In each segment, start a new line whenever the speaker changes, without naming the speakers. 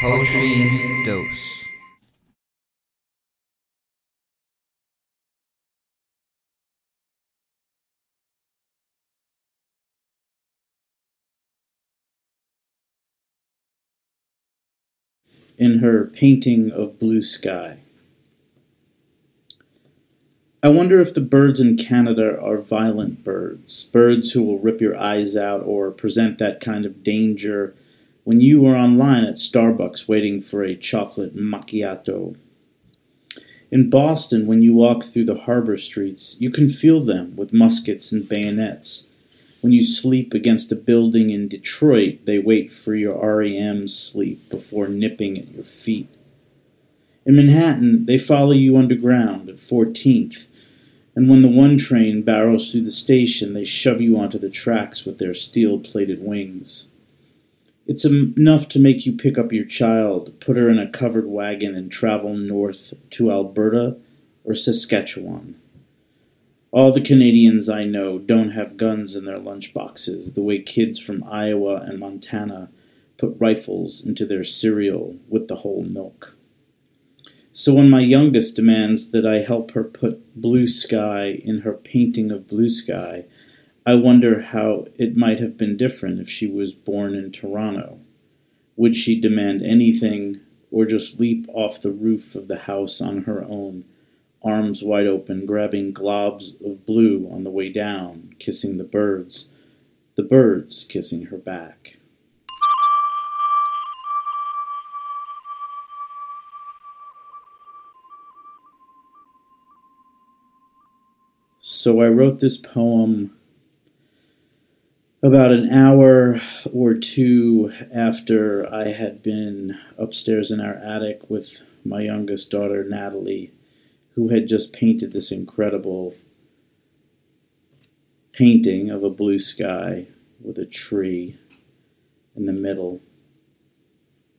Poetry Dose.
in her painting of blue sky. I wonder if the birds in Canada are violent birds, birds who will rip your eyes out or present that kind of danger when you are online at Starbucks waiting for a chocolate macchiato. In Boston, when you walk through the harbor streets, you can feel them with muskets and bayonets. When you sleep against a building in Detroit, they wait for your REM sleep before nipping at your feet. In Manhattan, they follow you underground at 14th, and when the one train barrels through the station, they shove you onto the tracks with their steel plated wings. It's enough to make you pick up your child, put her in a covered wagon, and travel north to Alberta or Saskatchewan. All the Canadians I know don't have guns in their lunchboxes the way kids from Iowa and Montana put rifles into their cereal with the whole milk. So when my youngest demands that I help her put blue sky in her painting of blue sky, I wonder how it might have been different if she was born in Toronto. Would she demand anything or just leap off the roof of the house on her own? arms wide open, grabbing globs of blue on the way down, kissing the birds, the birds kissing her back. So I wrote this poem about an hour or two after I had been upstairs in our attic with my youngest daughter, Natalie who had just painted this incredible painting of a blue sky with a tree in the middle.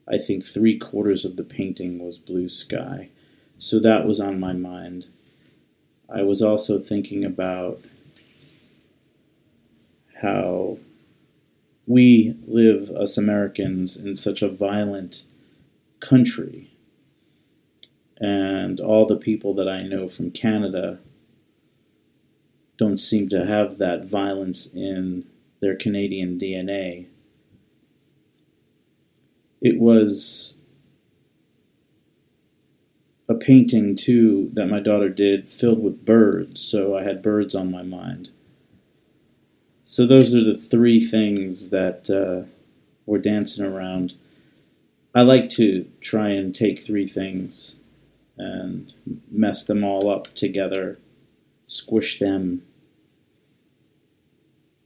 I think three quarters of the painting was blue sky. So that was on my mind. I was also thinking about how we live, us Americans, in such a violent country and all the people that I know from Canada don't seem to have that violence in their Canadian DNA. It was a painting too that my daughter did filled with birds, so I had birds on my mind. So those are the three things that uh, we're dancing around. I like to try and take three things and mess them all up together, squish them.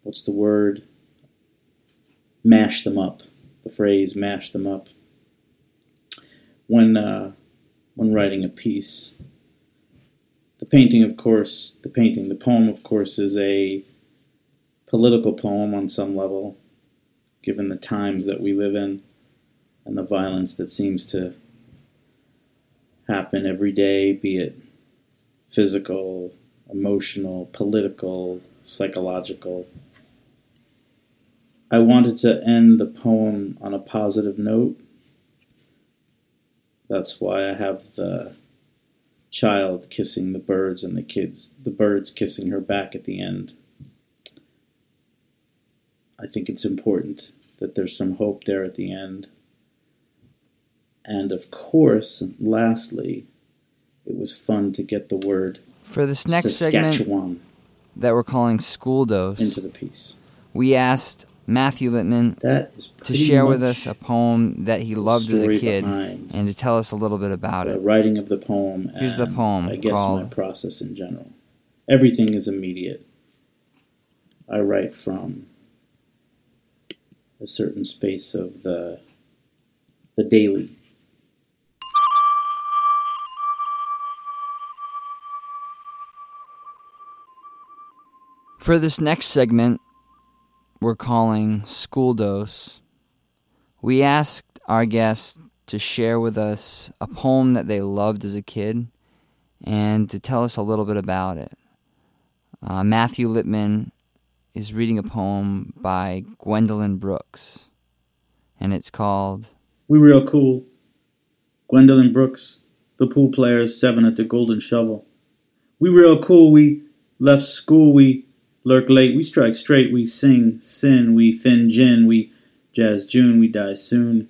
What's the word? Mash them up. The phrase mash them up. When, uh, when writing a piece, the painting, of course, the painting, the poem, of course, is a political poem on some level, given the times that we live in and the violence that seems to happen every day, be it physical, emotional, political, psychological. I wanted to end the poem on a positive note. That's why I have the child kissing the birds and the kids, the birds kissing her back at the end. I think it's important that there's some hope there at the end. And of course, lastly, it was fun to get the word
for this next segment that we're calling School Dose
into the piece.
We asked Matthew Lippman to share with us a poem that he loved as a kid and to tell us a little bit about
the
it.
The writing of the poem.
Here's the poem.
I guess
called,
my process in general. Everything is immediate. I write from a certain space of the the daily
For this next segment, we're calling School Dose. We asked our guests to share with us a poem that they loved as a kid and to tell us a little bit about it. Uh, Matthew Lippman is reading a poem by Gwendolyn Brooks, and it's called
We real cool. Gwendolyn Brooks, the pool players, seven at the Golden Shovel. We real cool. We left school. We lurk late. We strike straight. We sing sin. We thin gin. We jazz June. We die soon.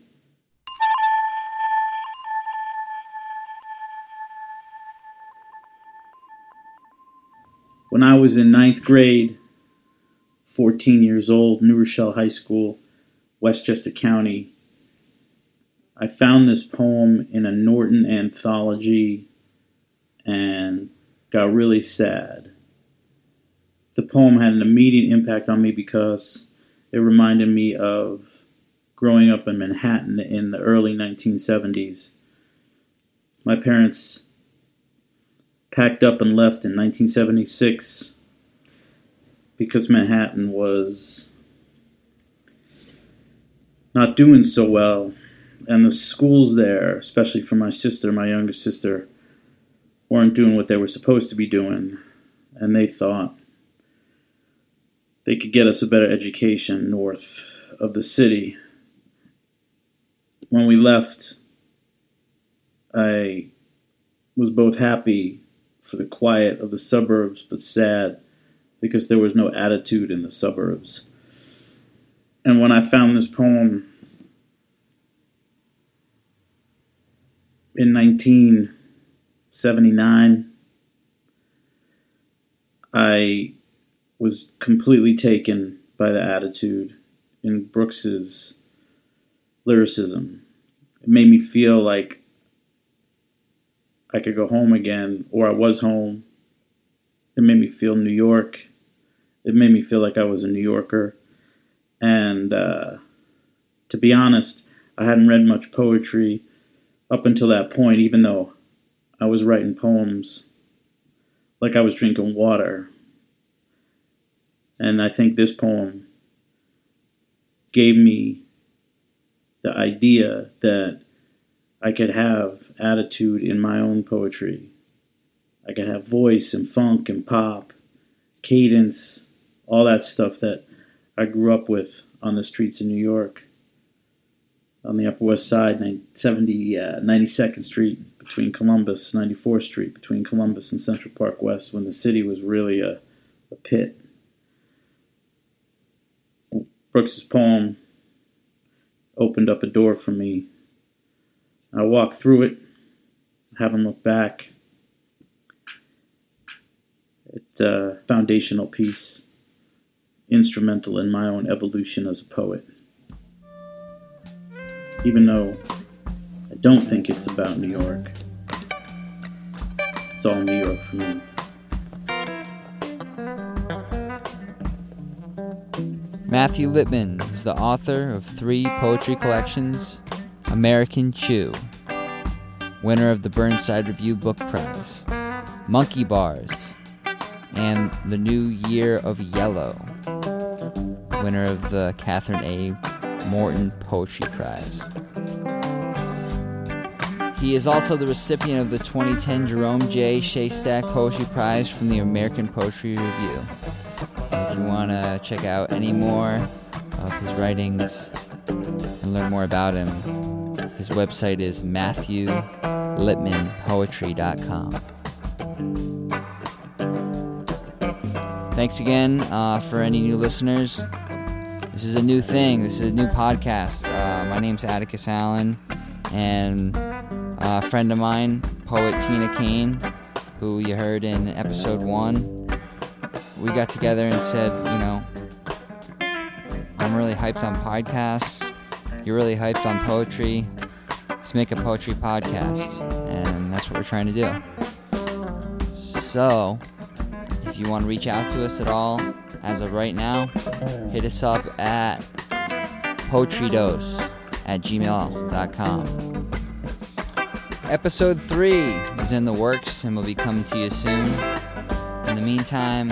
When I was in ninth grade, 14 years old, New Rochelle High School, Westchester County, I found this poem in a Norton anthology and got really sad. The poem had an immediate impact on me because it reminded me of growing up in Manhattan in the early 1970s. My parents packed up and left in 1976 because Manhattan was not doing so well. And the schools there, especially for my sister, my younger sister, weren't doing what they were supposed to be doing. And they thought they could get us a better education north of the city. When we left, I was both happy for the quiet of the suburbs, but sad because there was no attitude in the suburbs. And when I found this poem in 1979, I was completely taken by the attitude in Brooks's lyricism. It made me feel like I could go home again, or I was home. It made me feel New York. It made me feel like I was a New Yorker. And uh, to be honest, I hadn't read much poetry up until that point, even though I was writing poems like I was drinking water. And I think this poem gave me the idea that I could have attitude in my own poetry. I could have voice and funk and pop, cadence, all that stuff that I grew up with on the streets in New York, on the Upper West Side, 70, uh, 92nd Street, between Columbus, 94th Street, between Columbus and Central Park West, when the city was really a, a pit. Brooks's poem opened up a door for me I walked through it, haven't looked back. It's a foundational piece, instrumental in my own evolution as a poet. Even though I don't think it's about New York, it's all New York for me.
Matthew Lippman is the author of three poetry collections American Chew, winner of the Burnside Review Book Prize, Monkey Bars, and The New Year of Yellow, winner of the Kathryn A. Morton Poetry Prize. He is also the recipient of the 2010 Jerome J. Shestack Poetry Prize from the American Poetry Review. If you want to check out any more of his writings and learn more about him, his website is MatthewLippmanPoetry.com. Thanks again uh, for any new listeners. This is a new thing. This is a new podcast. Uh, my name's Atticus Allen, and a friend of mine, poet Tina Kane, who you heard in episode one, we got together and said, you know, I'm really hyped on podcasts. You're really hyped on poetry. Let's make a poetry podcast. And that's what we're trying to do. So, if you want to reach out to us at all, as of right now, hit us up at poetrydose at gmail.com. Episode 3 is in the works and will be coming to you soon. In the meantime,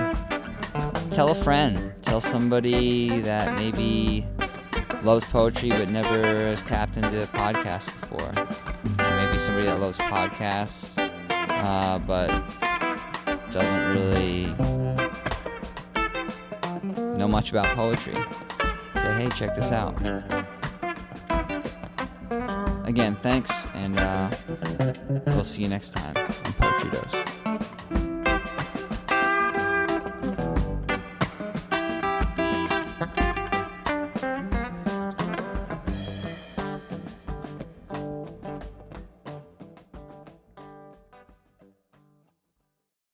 tell a friend. Tell somebody that maybe loves poetry but never has tapped into a podcast before. Or maybe somebody that loves podcasts uh, but doesn't really know much about poetry. Say, hey, check this out. again, thanks, and uh, we'll see you next time on Poetry Dose.